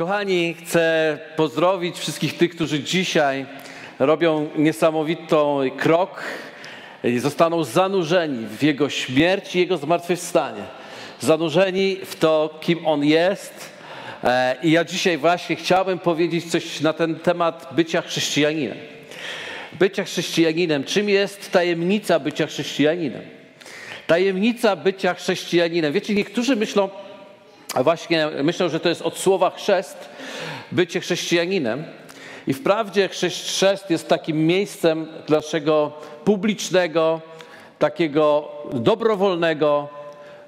Kochani, chcę pozdrowić wszystkich tych, którzy dzisiaj robią niesamowity krok i zostaną zanurzeni w Jego śmierć i Jego zmartwychwstanie. Zanurzeni w to, kim On jest. E, I ja dzisiaj właśnie chciałbym powiedzieć coś na ten temat bycia chrześcijaninem. Bycia chrześcijaninem. Czym jest tajemnica bycia chrześcijaninem? Tajemnica bycia chrześcijaninem. Wiecie, niektórzy myślą, a właśnie myślę, że to jest od słowa chrzest, bycie chrześcijaninem. I wprawdzie chrzest jest takim miejscem naszego publicznego, takiego dobrowolnego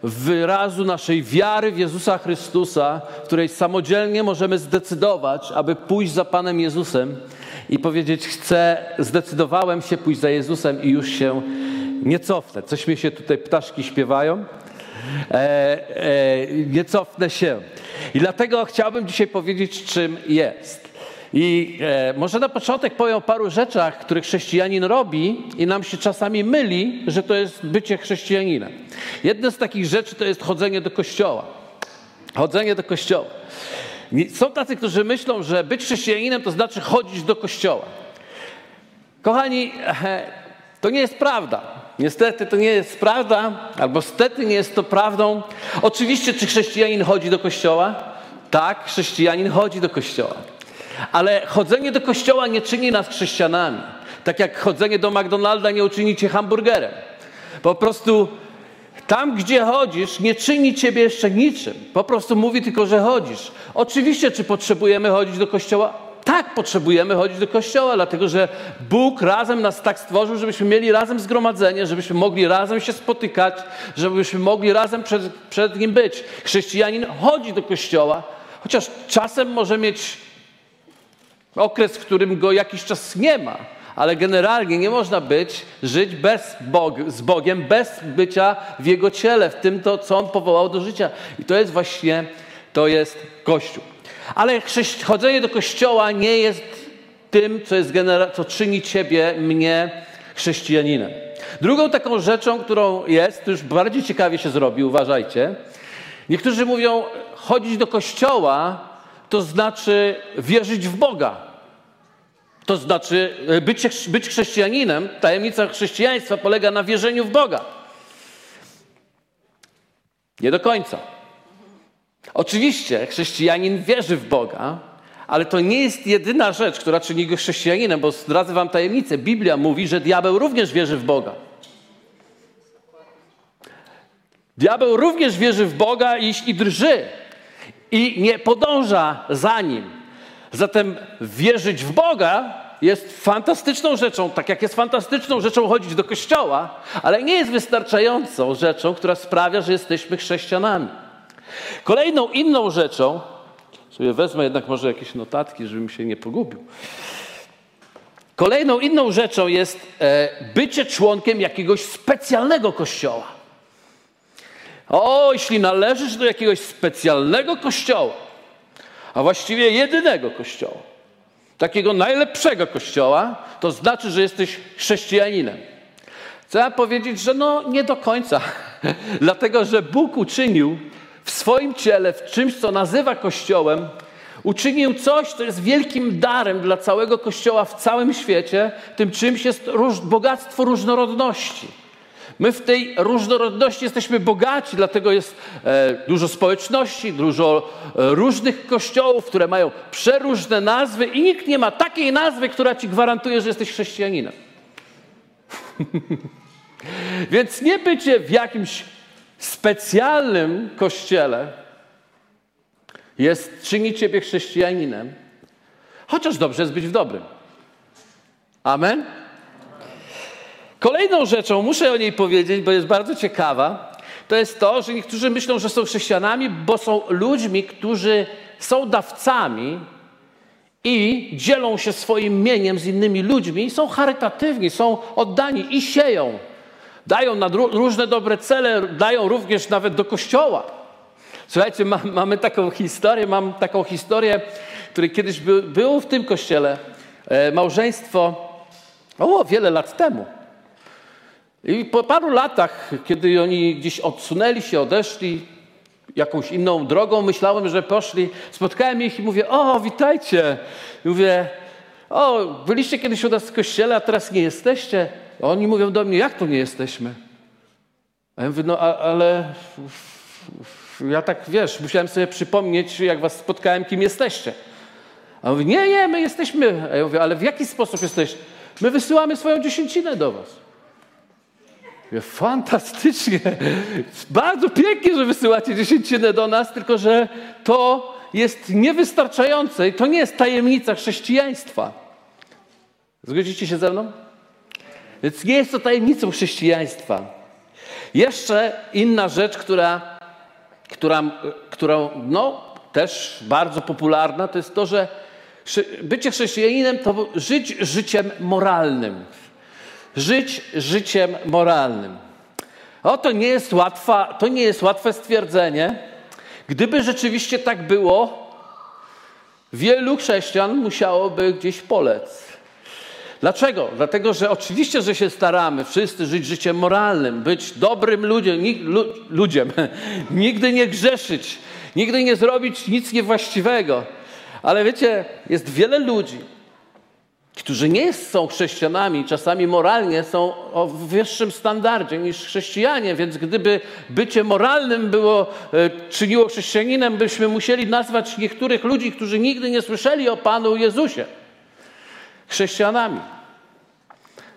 wyrazu naszej wiary w Jezusa Chrystusa, w której samodzielnie możemy zdecydować, aby pójść za Panem Jezusem i powiedzieć: Chcę, zdecydowałem się pójść za Jezusem i już się nie cofnę. Coś mi się tutaj ptaszki śpiewają nie cofnę się. I dlatego chciałbym dzisiaj powiedzieć, czym jest. I e, może na początek powiem o paru rzeczach, które chrześcijanin robi i nam się czasami myli, że to jest bycie chrześcijaninem. Jedna z takich rzeczy to jest chodzenie do kościoła. Chodzenie do kościoła. Są tacy, którzy myślą, że być chrześcijaninem to znaczy chodzić do kościoła. Kochani, e, to nie jest prawda. Niestety to nie jest prawda, albo stety nie jest to prawdą. Oczywiście, czy chrześcijanin chodzi do kościoła? Tak, chrześcijanin chodzi do kościoła. Ale chodzenie do kościoła nie czyni nas chrześcijanami. Tak jak chodzenie do McDonalda nie uczyni cię hamburgerem. Po prostu tam, gdzie chodzisz, nie czyni ciebie jeszcze niczym. Po prostu mówi tylko, że chodzisz. Oczywiście, czy potrzebujemy chodzić do kościoła? Tak potrzebujemy chodzić do kościoła, dlatego że Bóg razem nas tak stworzył, żebyśmy mieli razem zgromadzenie, żebyśmy mogli razem się spotykać, żebyśmy mogli razem przed, przed Nim być. Chrześcijanin chodzi do kościoła, chociaż czasem może mieć okres, w którym go jakiś czas nie ma. Ale generalnie nie można być, żyć bez Bog, z Bogiem, bez bycia w Jego ciele, w tym to, co On powołał do życia. I to jest właśnie, to jest Kościół. Ale chodzenie do kościoła nie jest tym, co, jest co czyni ciebie, mnie chrześcijaninem. Drugą taką rzeczą, którą jest, to już bardziej ciekawie się zrobi, uważajcie. Niektórzy mówią, chodzić do kościoła to znaczy wierzyć w Boga. To znaczy e, być, być chrześcijaninem. Tajemnica chrześcijaństwa polega na wierzeniu w Boga. Nie do końca. Oczywiście chrześcijanin wierzy w Boga, ale to nie jest jedyna rzecz, która czyni go chrześcijaninem, bo zdradzę wam tajemnicę. Biblia mówi, że diabeł również wierzy w Boga. Diabeł również wierzy w Boga i, i drży i nie podąża za nim. Zatem wierzyć w Boga jest fantastyczną rzeczą, tak jak jest fantastyczną rzeczą chodzić do kościoła, ale nie jest wystarczającą rzeczą, która sprawia, że jesteśmy chrześcijanami. Kolejną inną rzeczą, sobie wezmę jednak może jakieś notatki, żebym się nie pogubił. Kolejną inną rzeczą jest e, bycie członkiem jakiegoś specjalnego kościoła. O, jeśli należysz do jakiegoś specjalnego kościoła, a właściwie jedynego kościoła, takiego najlepszego kościoła, to znaczy, że jesteś chrześcijaninem. Chcę powiedzieć, że no nie do końca, dlatego że Bóg uczynił w swoim ciele, w czymś, co nazywa Kościołem, uczynił coś, co jest wielkim darem dla całego Kościoła w całym świecie. Tym czymś jest róż, bogactwo różnorodności. My w tej różnorodności jesteśmy bogaci, dlatego jest e, dużo społeczności, dużo e, różnych kościołów, które mają przeróżne nazwy i nikt nie ma takiej nazwy, która ci gwarantuje, że jesteś chrześcijaninem. Więc nie bycie w jakimś specjalnym kościele jest, czyni ciebie chrześcijaninem, chociaż dobrze jest być w dobrym. Amen? Kolejną rzeczą, muszę o niej powiedzieć, bo jest bardzo ciekawa, to jest to, że niektórzy myślą, że są chrześcijanami, bo są ludźmi, którzy są dawcami i dzielą się swoim mieniem z innymi ludźmi, są charytatywni, są oddani i sieją dają na różne dobre cele, dają również nawet do kościoła. Słuchajcie, ma, mamy taką historię, mam taką historię, której kiedyś by, w tym kościele e, małżeństwo, o, wiele lat temu. I po paru latach, kiedy oni gdzieś odsunęli się, odeszli, jakąś inną drogą. Myślałem, że poszli. Spotkałem ich i mówię, o, witajcie. I mówię, o, byliście kiedyś u nas w kościele, a teraz nie jesteście. A oni mówią do mnie, jak to nie jesteśmy? A ja mówię, no ale ja tak, wiesz, musiałem sobie przypomnieć, jak was spotkałem, kim jesteście. A on mówi, nie, nie, my jesteśmy. A ja mówię, ale w jaki sposób jesteście? My wysyłamy swoją dziesięcinę do was. Mówię, fantastycznie. Bardzo pięknie, że wysyłacie dziesięcinę do nas, tylko że to jest niewystarczające i to nie jest tajemnica chrześcijaństwa. Zgodzicie się ze mną? Więc nie jest to tajemnicą chrześcijaństwa. Jeszcze inna rzecz, która, która, która no, też bardzo popularna, to jest to, że bycie chrześcijaninem to żyć życiem moralnym. Żyć życiem moralnym. O, to nie jest, łatwa, to nie jest łatwe stwierdzenie. Gdyby rzeczywiście tak było, wielu chrześcijan musiałoby gdzieś polec. Dlaczego? Dlatego, że oczywiście, że się staramy wszyscy żyć życiem moralnym, być dobrym ludziem, lu, ludziem, nigdy nie grzeszyć, nigdy nie zrobić nic niewłaściwego. Ale wiecie, jest wiele ludzi, którzy nie są chrześcijanami, czasami moralnie są o wyższym standardzie niż chrześcijanie, więc gdyby bycie moralnym było, e, czyniło chrześcijaninem, byśmy musieli nazwać niektórych ludzi, którzy nigdy nie słyszeli o Panu Jezusie chrześcijanami.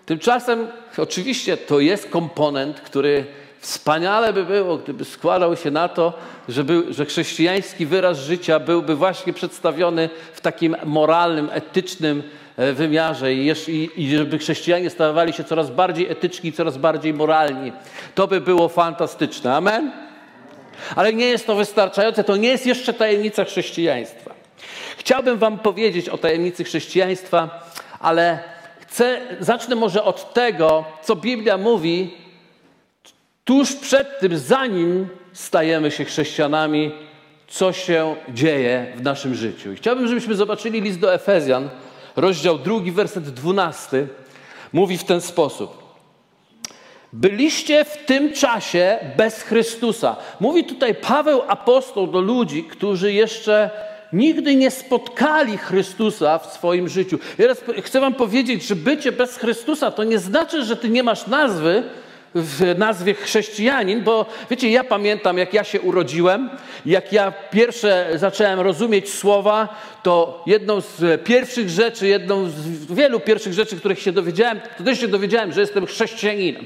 Tymczasem oczywiście to jest komponent, który wspaniale by było, gdyby składał się na to, żeby, że chrześcijański wyraz życia byłby właśnie przedstawiony w takim moralnym, etycznym e, wymiarze i, i żeby chrześcijanie stawali się coraz bardziej etyczni, coraz bardziej moralni. To by było fantastyczne. Amen? Ale nie jest to wystarczające, to nie jest jeszcze tajemnica chrześcijaństwa. Chciałbym Wam powiedzieć o tajemnicy chrześcijaństwa, ale chcę, zacznę może od tego, co Biblia mówi tuż przed tym, zanim stajemy się chrześcijanami, co się dzieje w naszym życiu. I chciałbym, żebyśmy zobaczyli list do Efezjan, rozdział drugi, werset dwunasty. Mówi w ten sposób. Byliście w tym czasie bez Chrystusa. Mówi tutaj Paweł apostoł do ludzi, którzy jeszcze nigdy nie spotkali Chrystusa w swoim życiu. Teraz chcę Wam powiedzieć, że bycie bez Chrystusa to nie znaczy, że Ty nie masz nazwy, w nazwie chrześcijanin, bo wiecie, ja pamiętam, jak ja się urodziłem, jak ja pierwsze zacząłem rozumieć słowa, to jedną z pierwszych rzeczy, jedną z wielu pierwszych rzeczy, których się dowiedziałem, to też się dowiedziałem, że jestem chrześcijaninem.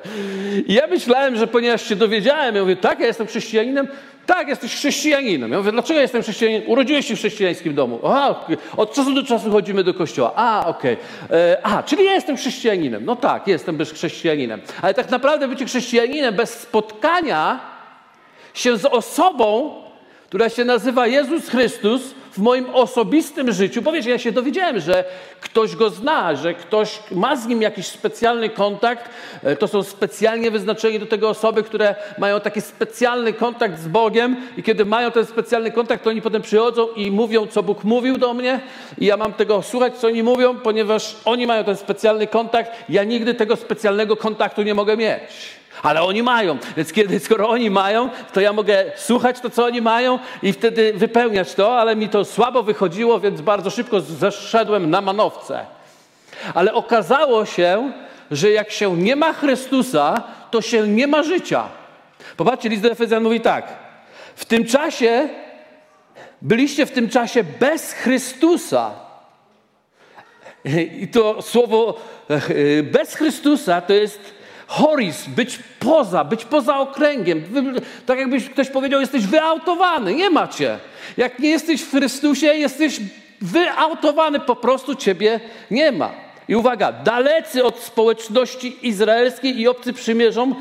I ja myślałem, że ponieważ się dowiedziałem, ja mówię, tak, ja jestem chrześcijaninem, tak, jesteś chrześcijaninem. Ja mówię, dlaczego jestem chrześcijaninem? Urodziłeś się w chrześcijańskim domu. Aha, od czasu do czasu chodzimy do kościoła. A, okej. Okay. E, a, czyli ja jestem chrześcijaninem. No tak, jestem bez chrześcijaninem. Ale tak naprawdę bycie chrześcijaninem bez spotkania się z osobą, która się nazywa Jezus Chrystus, w moim osobistym życiu, bo wiesz, ja się dowiedziałem, że ktoś go zna, że ktoś ma z nim jakiś specjalny kontakt. E, to są specjalnie wyznaczeni do tego osoby, które mają taki specjalny kontakt z Bogiem i kiedy mają ten specjalny kontakt, to oni potem przychodzą i mówią, co Bóg mówił do mnie i ja mam tego słuchać, co oni mówią, ponieważ oni mają ten specjalny kontakt. Ja nigdy tego specjalnego kontaktu nie mogę mieć. Ale oni mają. Więc kiedy, skoro oni mają, to ja mogę słuchać to, co oni mają i wtedy wypełniać to, ale mi to słabo wychodziło, więc bardzo szybko zeszedłem na manowce. Ale okazało się, że jak się nie ma Chrystusa, to się nie ma życia. Popatrzcie, list do Efezjan mówi tak. W tym czasie, byliście w tym czasie bez Chrystusa. I to słowo e, bez Chrystusa to jest Horis, być poza, być poza okręgiem. Tak jakbyś ktoś powiedział, jesteś wyautowany. Nie macie. Jak nie jesteś w Chrystusie, jesteś wyautowany, po prostu ciebie nie ma. I uwaga, dalecy od społeczności izraelskiej i obcy przymierzom,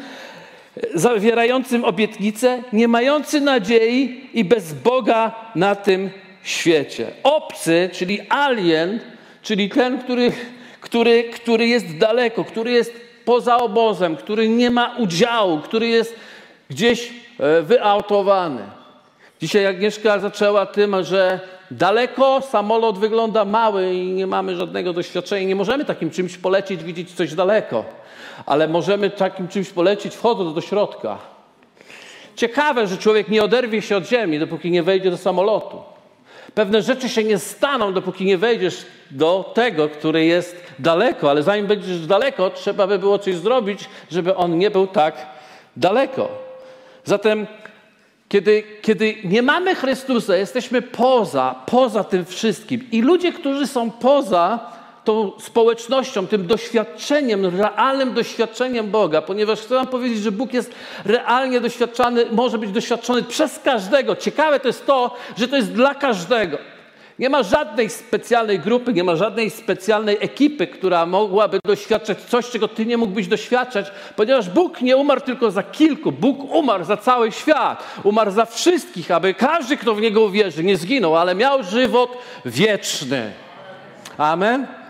zawierającym obietnice, nie mający nadziei i bez Boga na tym świecie. Obcy, czyli alien, czyli ten, który, który, który jest daleko, który jest poza obozem, który nie ma udziału, który jest gdzieś e, wyautowany. Dzisiaj Agnieszka zaczęła tym, że daleko samolot wygląda mały i nie mamy żadnego doświadczenia. Nie możemy takim czymś polecieć, widzieć coś daleko, ale możemy takim czymś polecieć wchodząc do środka. ciekawe, że człowiek nie oderwie się od ziemi, dopóki nie wejdzie do samolotu. Pewne rzeczy się nie staną, dopóki nie wejdziesz do tego, który jest daleko, ale zanim będziesz daleko, trzeba by było coś zrobić, żeby on nie był tak daleko. Zatem, kiedy, kiedy nie mamy Chrystusa, jesteśmy poza, poza tym wszystkim. I ludzie, którzy są poza tą społecznością, tym doświadczeniem, realnym doświadczeniem Boga, ponieważ chcę Wam powiedzieć, że Bóg jest realnie doświadczany, może być doświadczony przez każdego. Ciekawe to jest to, że to jest dla każdego. Nie ma żadnej specjalnej grupy, nie ma żadnej specjalnej ekipy, która mogłaby doświadczać coś, czego ty nie mógłbyś doświadczać, ponieważ Bóg nie umarł tylko za kilku, Bóg umarł za cały świat, umarł za wszystkich, aby każdy, kto w Niego uwierzy, nie zginął, ale miał żywot wieczny. Amen.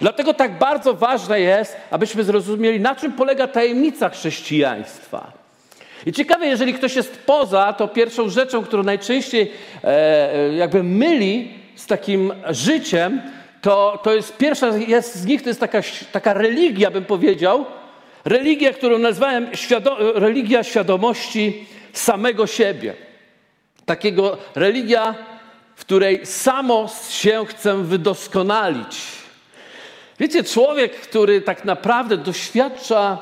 Dlatego tak bardzo ważne jest, abyśmy zrozumieli, na czym polega tajemnica chrześcijaństwa. I ciekawe, jeżeli ktoś jest poza, to pierwszą rzeczą, którą najczęściej e, jakby myli z takim życiem, to, to jest pierwsza jest z nich to jest taka, taka religia, bym powiedział. Religia, którą nazwałem świado religia świadomości samego siebie. Takiego religia, w której samo się chcę wydoskonalić Wiecie, człowiek, który tak naprawdę doświadcza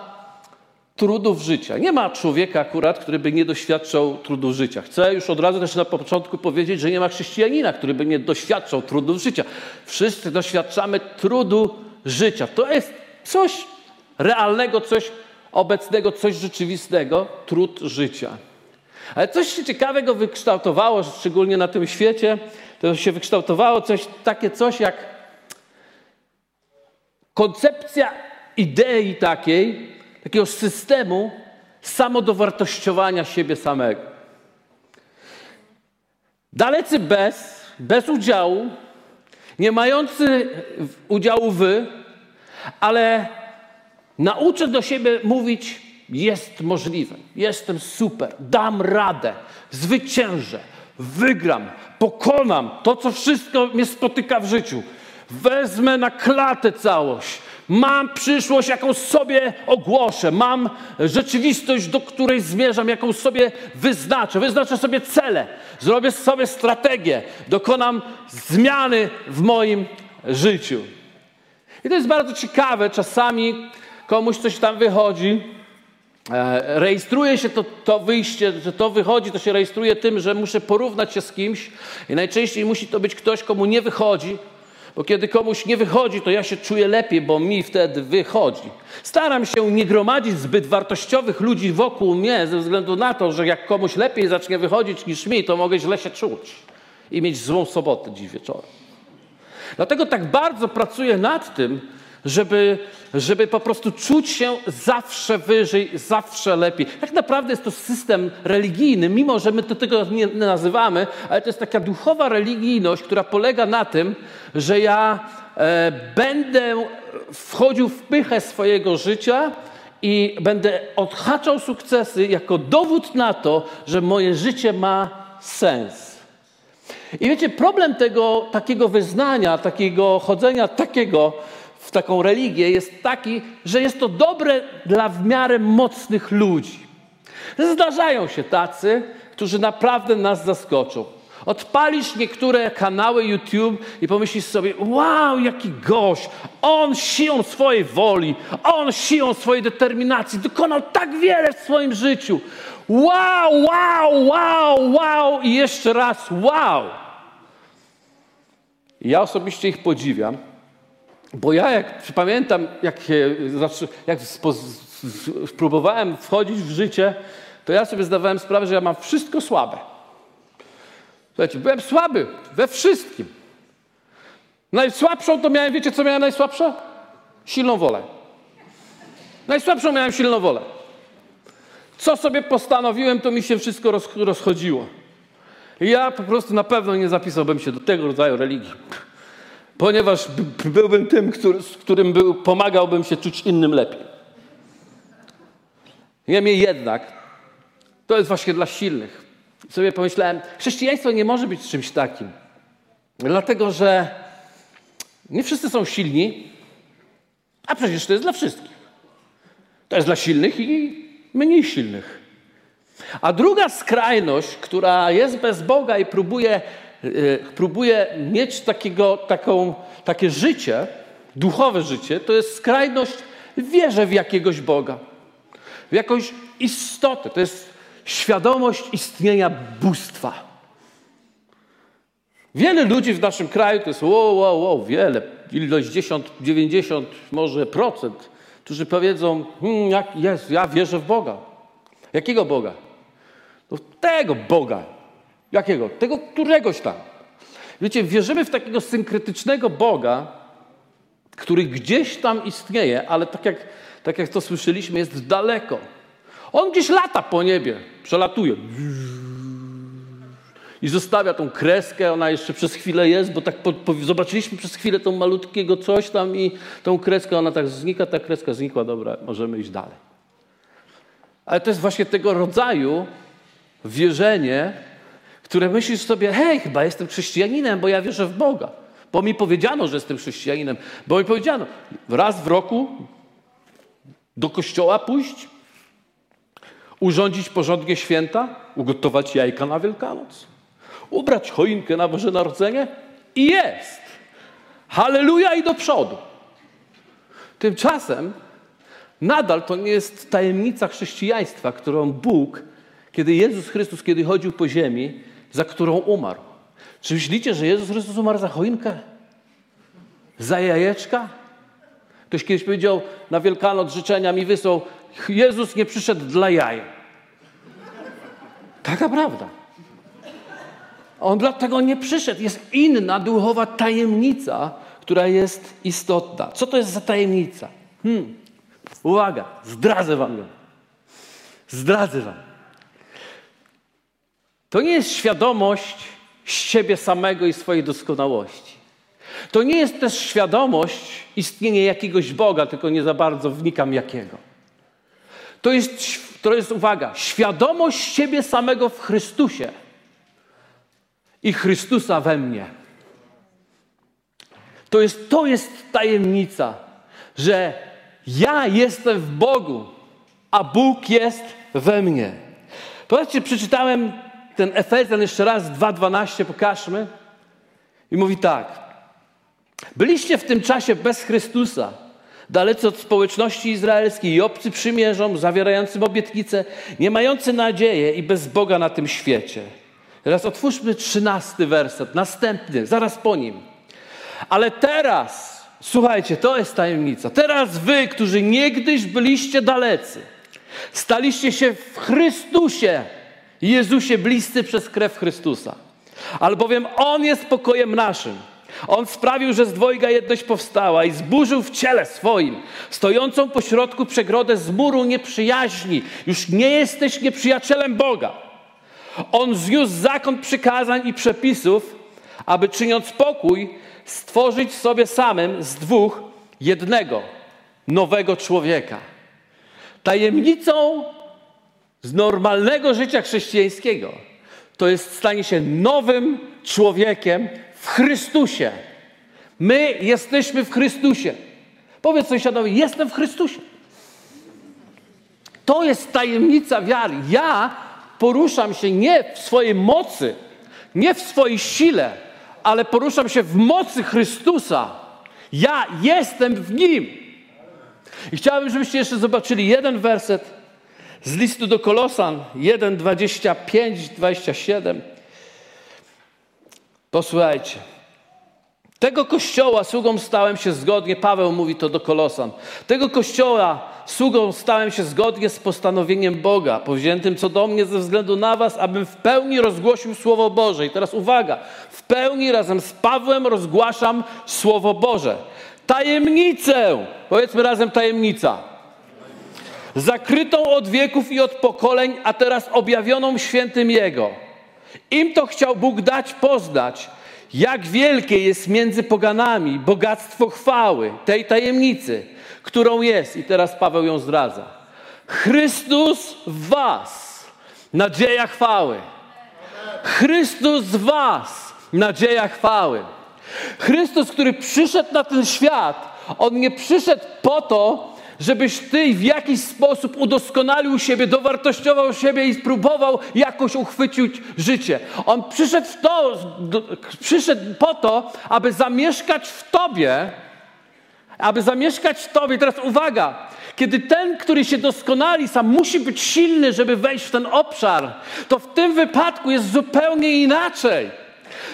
trudów życia. Nie ma człowieka akurat, który by nie doświadczał trudów życia. Chcę już od razu też na początku powiedzieć, że nie ma chrześcijanina, który by nie doświadczał trudów życia. Wszyscy doświadczamy trudu życia. To jest coś realnego, coś obecnego, coś rzeczywistego, trud życia. Ale coś się ciekawego wykształtowało, szczególnie na tym świecie, to się wykształtowało coś, takie coś jak koncepcja idei takiej, takiego systemu samodowartościowania siebie samego. Dalece bez, bez udziału, nie mający udziału wy, ale nauczę do siebie mówić, jest możliwe, jestem super, dam radę, zwyciężę, wygram, pokonam to, co wszystko mnie spotyka w życiu. Wezmę na klatę całość. Mam przyszłość, jaką sobie ogłoszę. Mam rzeczywistość, do której zmierzam, jaką sobie wyznaczę. Wyznaczę sobie cele. Zrobię sobie strategię. Dokonam zmiany w moim życiu. I to jest bardzo ciekawe. Czasami komuś coś tam wychodzi. E, rejestruje się to, to wyjście, że to wychodzi, to się rejestruje tym, że muszę porównać się z kimś i najczęściej musi to być ktoś, komu nie wychodzi, bo kiedy komuś nie wychodzi, to ja się czuję lepiej, bo mi wtedy wychodzi. Staram się nie gromadzić zbyt wartościowych ludzi wokół mnie, ze względu na to, że jak komuś lepiej zacznie wychodzić niż mi, to mogę źle się czuć i mieć złą sobotę dziś wieczorem. Dlatego tak bardzo pracuję nad tym, żeby, żeby po prostu czuć się zawsze wyżej, zawsze lepiej. Tak naprawdę jest to system religijny, mimo że my to tego nie nazywamy, ale to jest taka duchowa religijność, która polega na tym, że ja e, będę wchodził w pychę swojego życia i będę odhaczał sukcesy jako dowód na to, że moje życie ma sens. I wiecie, problem tego takiego wyznania, takiego chodzenia takiego, w taką religię jest taki, że jest to dobre dla w miarę mocnych ludzi. Zdarzają się tacy, którzy naprawdę nas zaskoczą. Odpalisz niektóre kanały YouTube i pomyślisz sobie, wow, jaki gość, on siłą swojej woli, on siłą swojej determinacji dokonał tak wiele w swoim życiu. Wow, wow, wow, wow i jeszcze raz wow. Ja osobiście ich podziwiam, bo ja jak pamiętam, jak, jak spróbowałem wchodzić w życie, to ja sobie zdawałem sprawę, że ja mam wszystko słabe. Słuchajcie, byłem słaby we wszystkim. Najsłabszą to miałem, wiecie co miałem najsłabsze? Silną wolę. Najsłabszą miałem silną wolę. Co sobie postanowiłem, to mi się wszystko rozchodziło. Ja po prostu na pewno nie zapisałbym się do tego rodzaju religii ponieważ byłbym tym, który, z którym był, pomagałbym się czuć innym lepiej. Niemniej jednak, to jest właśnie dla silnych. I sobie pomyślałem, chrześcijaństwo nie może być czymś takim. Dlatego, że nie wszyscy są silni, a przecież to jest dla wszystkich. To jest dla silnych i mniej silnych. A druga skrajność, która jest bez Boga i próbuje, próbuje mieć takiego, taką, takie życie, duchowe życie, to jest skrajność wierzę w jakiegoś Boga, w jakąś istotę. To jest świadomość istnienia bóstwa. Wiele ludzi w naszym kraju to jest wow, wow, wow, wiele, ilość 10, 90 może procent, którzy powiedzą, hmm, jak jest, ja wierzę w Boga. Jakiego Boga? No tego Boga. Jakiego? Tego któregoś tam. Wiecie, wierzymy w takiego synkretycznego Boga, który gdzieś tam istnieje, ale tak jak, tak jak to słyszeliśmy, jest daleko. On gdzieś lata po niebie, przelatuje. I zostawia tą kreskę, ona jeszcze przez chwilę jest, bo tak po, po, zobaczyliśmy przez chwilę tą malutkiego coś tam i tą kreskę, ona tak znika, ta kreska znikła, dobra, możemy iść dalej. Ale to jest właśnie tego rodzaju wierzenie, które myślisz sobie, hej, chyba jestem chrześcijaninem, bo ja wierzę w Boga. Bo mi powiedziano, że jestem chrześcijaninem. Bo mi powiedziano, raz w roku do kościoła pójść, urządzić porządnie święta, ugotować jajka na Wielkanoc, ubrać choinkę na Boże Narodzenie i jest. Halleluja i do przodu. Tymczasem nadal to nie jest tajemnica chrześcijaństwa, którą Bóg, kiedy Jezus Chrystus, kiedy chodził po ziemi, za którą umarł. Czy myślicie, że Jezus Chrystus umarł za choinkę? Za jajeczka? Ktoś kiedyś powiedział na Wielkanoc życzenia mi wysłał, Jezus nie przyszedł dla jaj. Taka prawda. On dlatego nie przyszedł. Jest inna duchowa tajemnica, która jest istotna. Co to jest za tajemnica? Hmm. Uwaga, zdradzę wam ją. Zdradzę wam. To nie jest świadomość siebie samego i swojej doskonałości. To nie jest też świadomość istnienia jakiegoś Boga, tylko nie za bardzo wnikam jakiego. To jest, to jest uwaga, świadomość siebie samego w Chrystusie i Chrystusa we mnie. To jest, to jest tajemnica, że ja jestem w Bogu, a Bóg jest we mnie. Popatrzcie, przeczytałem ten Efezjan jeszcze raz, 2.12, pokażmy. I mówi tak. Byliście w tym czasie bez Chrystusa, dalece od społeczności izraelskiej i obcy przymierzom, zawierającym obietnice, nie mający nadziei i bez Boga na tym świecie. Teraz otwórzmy trzynasty werset, następny, zaraz po nim. Ale teraz, słuchajcie, to jest tajemnica. Teraz wy, którzy niegdyś byliście dalecy, staliście się w Chrystusie Jezusie bliscy przez krew Chrystusa. Albowiem On jest pokojem naszym. On sprawił, że z dwojga jedność powstała i zburzył w ciele swoim, stojącą pośrodku przegrodę z muru nieprzyjaźni. Już nie jesteś nieprzyjacielem Boga. On zniósł zakon przykazań i przepisów, aby czyniąc pokój, stworzyć sobie samym z dwóch jednego, nowego człowieka. Tajemnicą z normalnego życia chrześcijańskiego, to jest stanie się nowym człowiekiem w Chrystusie. My jesteśmy w Chrystusie. Powiedz sąsiadowi, jestem w Chrystusie. To jest tajemnica wiary. Ja poruszam się nie w swojej mocy, nie w swojej sile, ale poruszam się w mocy Chrystusa. Ja jestem w Nim. I chciałbym, żebyście jeszcze zobaczyli jeden werset z listu do Kolosan 1, 25, 27. Posłuchajcie. Tego kościoła sługą stałem się zgodnie, Paweł mówi to do Kolosan. Tego kościoła sługą stałem się zgodnie z postanowieniem Boga, powziętym co do mnie ze względu na Was, abym w pełni rozgłosił Słowo Boże. I teraz uwaga, w pełni razem z Pawłem rozgłaszam Słowo Boże. Tajemnicę, powiedzmy razem tajemnica zakrytą od wieków i od pokoleń, a teraz objawioną świętym Jego. Im to chciał Bóg dać poznać, jak wielkie jest między poganami bogactwo chwały, tej tajemnicy, którą jest, i teraz Paweł ją zdradza. Chrystus w Was, nadzieja chwały. Chrystus w Was, nadzieja chwały. Chrystus, który przyszedł na ten świat, on nie przyszedł po to, żebyś ty w jakiś sposób udoskonalił siebie, dowartościował siebie i spróbował jakoś uchwycić życie. On przyszedł, w to, przyszedł po to, aby zamieszkać w tobie, aby zamieszkać w tobie. Teraz uwaga, kiedy ten, który się doskonali sam, musi być silny, żeby wejść w ten obszar, to w tym wypadku jest zupełnie inaczej.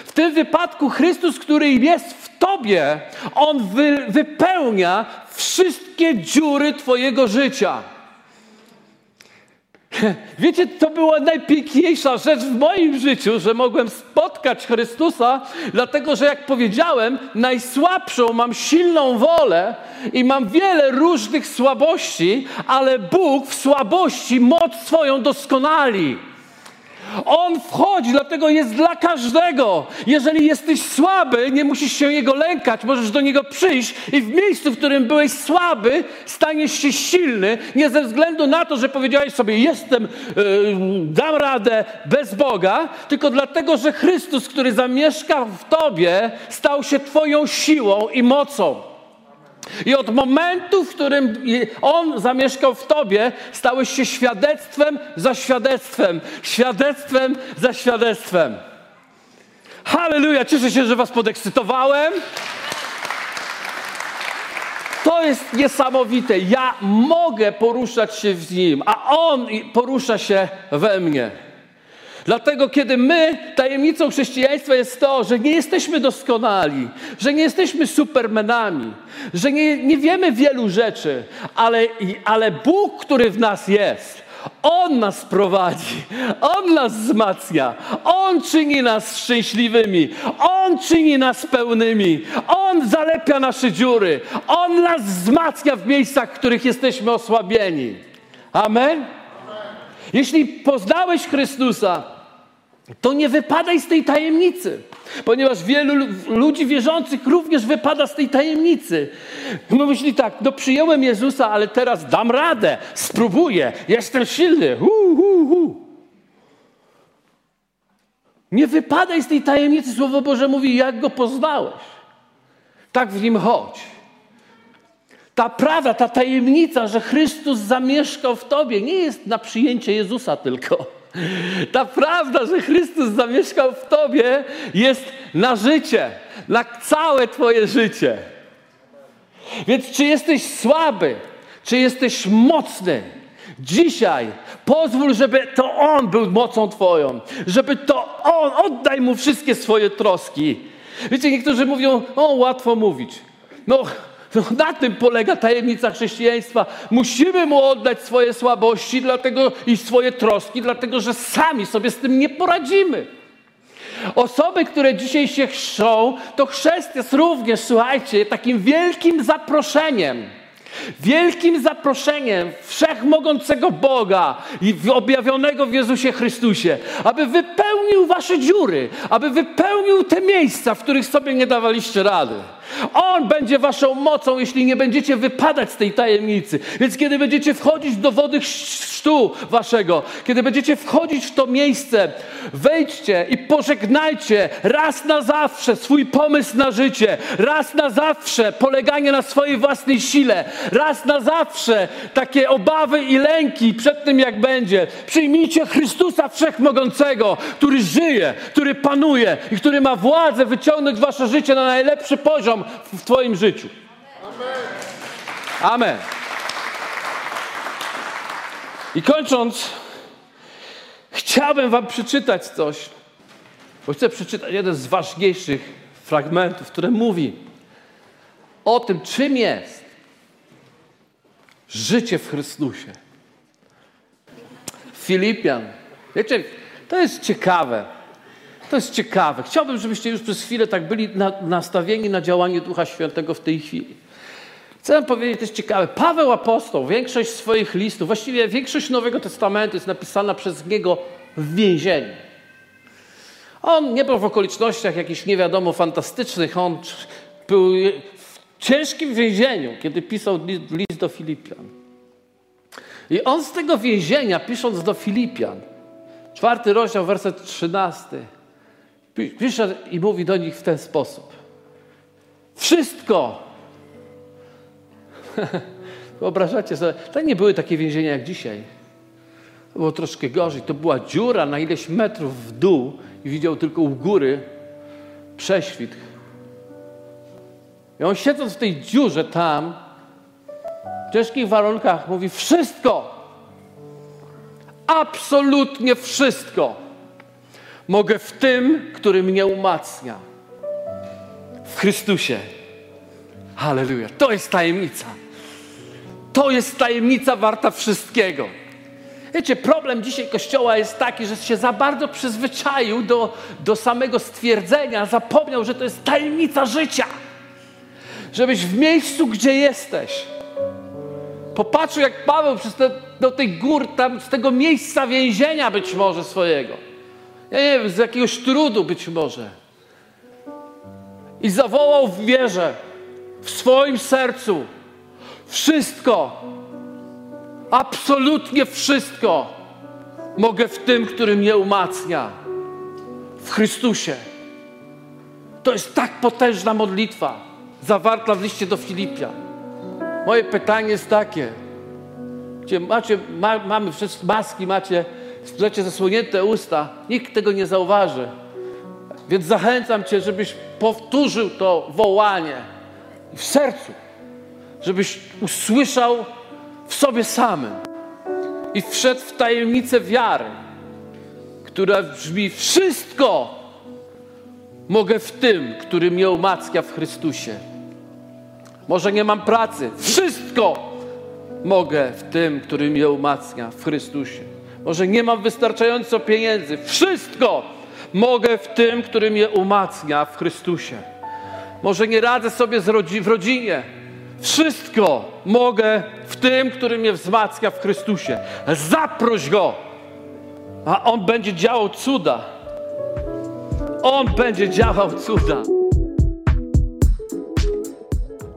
W tym wypadku Chrystus, który jest w Tobie, On wy, wypełnia wszystkie dziury Twojego życia. Wiecie, to była najpiękniejsza rzecz w moim życiu, że mogłem spotkać Chrystusa, dlatego że, jak powiedziałem, najsłabszą mam silną wolę i mam wiele różnych słabości, ale Bóg w słabości moc swoją doskonali. On wchodzi, dlatego jest dla każdego. Jeżeli jesteś słaby, nie musisz się Jego lękać, możesz do Niego przyjść i w miejscu, w którym byłeś słaby, staniesz się silny, nie ze względu na to, że powiedziałeś sobie, jestem, yy, dam radę bez Boga, tylko dlatego, że Chrystus, który zamieszka w Tobie, stał się Twoją siłą i mocą. I od momentu, w którym On zamieszkał w Tobie, stałeś się świadectwem za świadectwem, świadectwem za świadectwem. Halleluja! Cieszę się, że Was podekscytowałem. To jest niesamowite. Ja mogę poruszać się w Nim, a On porusza się we mnie. Dlatego, kiedy my, tajemnicą chrześcijaństwa jest to, że nie jesteśmy doskonali, że nie jesteśmy supermenami, że nie, nie wiemy wielu rzeczy, ale, ale Bóg, który w nas jest, on nas prowadzi, On nas wzmacnia, On czyni nas szczęśliwymi, On czyni nas pełnymi, On zalepia nasze dziury, On nas wzmacnia w miejscach, w których jesteśmy osłabieni. Amen? Jeśli poznałeś Chrystusa, to nie wypadaj z tej tajemnicy, ponieważ wielu ludzi wierzących również wypada z tej tajemnicy. No myśli tak, no przyjąłem Jezusa, ale teraz dam radę, spróbuję, jestem silny. Hu, hu, hu. Nie wypadaj z tej tajemnicy. Słowo Boże mówi, jak go poznałeś, tak w nim chodź. Ta prawda, ta tajemnica, że Chrystus zamieszkał w tobie, nie jest na przyjęcie Jezusa tylko. Ta prawda, że Chrystus zamieszkał w Tobie, jest na życie, na całe Twoje życie. Więc czy jesteś słaby, czy jesteś mocny, dzisiaj pozwól, żeby to On był mocą Twoją, żeby to On, oddaj Mu wszystkie swoje troski. Wiecie, niektórzy mówią, o łatwo mówić. No, no, na tym polega tajemnica chrześcijaństwa. Musimy mu oddać swoje słabości dlatego, i swoje troski, dlatego że sami sobie z tym nie poradzimy. Osoby, które dzisiaj się chrzczą, to chrzest jest również, słuchajcie, takim wielkim zaproszeniem. Wielkim zaproszeniem wszechmogącego Boga i objawionego w Jezusie Chrystusie, aby wypełnił wasze dziury, aby wypełnił te miejsca, w których sobie nie dawaliście rady. On będzie waszą mocą, jeśli nie będziecie wypadać z tej tajemnicy. Więc kiedy będziecie wchodzić do wody chrztu waszego, kiedy będziecie wchodzić w to miejsce, wejdźcie i pożegnajcie raz na zawsze swój pomysł na życie, raz na zawsze poleganie na swojej własnej sile, raz na zawsze takie obawy i lęki przed tym, jak będzie. Przyjmijcie Chrystusa Wszechmogącego, który żyje, który panuje i który ma władzę wyciągnąć wasze życie na najlepszy poziom w Twoim życiu. Amen. I kończąc, chciałbym Wam przeczytać coś, bo chcę przeczytać jeden z ważniejszych fragmentów, który mówi o tym, czym jest życie w Chrystusie. Filipian. Wiecie, to jest ciekawe. To jest ciekawe. Chciałbym, żebyście już przez chwilę tak byli na, nastawieni na działanie Ducha Świętego w tej chwili. Chcę powiedzieć, to jest ciekawe. Paweł Apostoł, większość swoich listów, właściwie większość Nowego Testamentu jest napisana przez niego w więzieniu. On nie był w okolicznościach jakichś nie wiadomo fantastycznych, on był w ciężkim więzieniu, kiedy pisał list do Filipian. I on z tego więzienia, pisząc do Filipian, czwarty rozdział, werset trzynasty, pisze i mówi do nich w ten sposób. Wszystko, Wyobrażacie sobie, to nie były takie więzienia jak dzisiaj. Było troszkę gorzej. To była dziura na ileś metrów w dół i widział tylko u góry prześwit. I on siedząc w tej dziurze tam, w ciężkich warunkach, mówi wszystko, absolutnie wszystko mogę w tym, który mnie umacnia. W Chrystusie. Halleluja. To jest tajemnica. To jest tajemnica warta wszystkiego. Wiecie, problem dzisiaj Kościoła jest taki, że się za bardzo przyzwyczaił do, do samego stwierdzenia, zapomniał, że to jest tajemnica życia. Żebyś w miejscu, gdzie jesteś, popatrzył jak Paweł przez te, do tej gór, tam z tego miejsca więzienia być może swojego. Ja nie wiem, z jakiegoś trudu być może. I zawołał w wierze, w swoim sercu, wszystko, absolutnie wszystko mogę w tym, który mnie umacnia. W Chrystusie. To jest tak potężna modlitwa, zawarta w liście do Filipia. Moje pytanie jest takie, gdzie macie, ma, mamy wszyscy maski, macie, macie zasłonięte usta, nikt tego nie zauważy. Więc zachęcam Cię, żebyś powtórzył to wołanie w sercu, żebyś usłyszał w sobie samym i wszedł w tajemnicę wiary, która brzmi: Wszystko mogę w tym, który mnie umacnia w Chrystusie. Może nie mam pracy, wszystko mogę w tym, który mnie umacnia w Chrystusie. Może nie mam wystarczająco pieniędzy, wszystko mogę w tym, który mnie umacnia w Chrystusie. Może nie radzę sobie rodzi w rodzinie, wszystko mogę w tym, który mnie wzmacnia w Chrystusie. Zaproś Go, a On będzie działał cuda. On będzie działał cuda.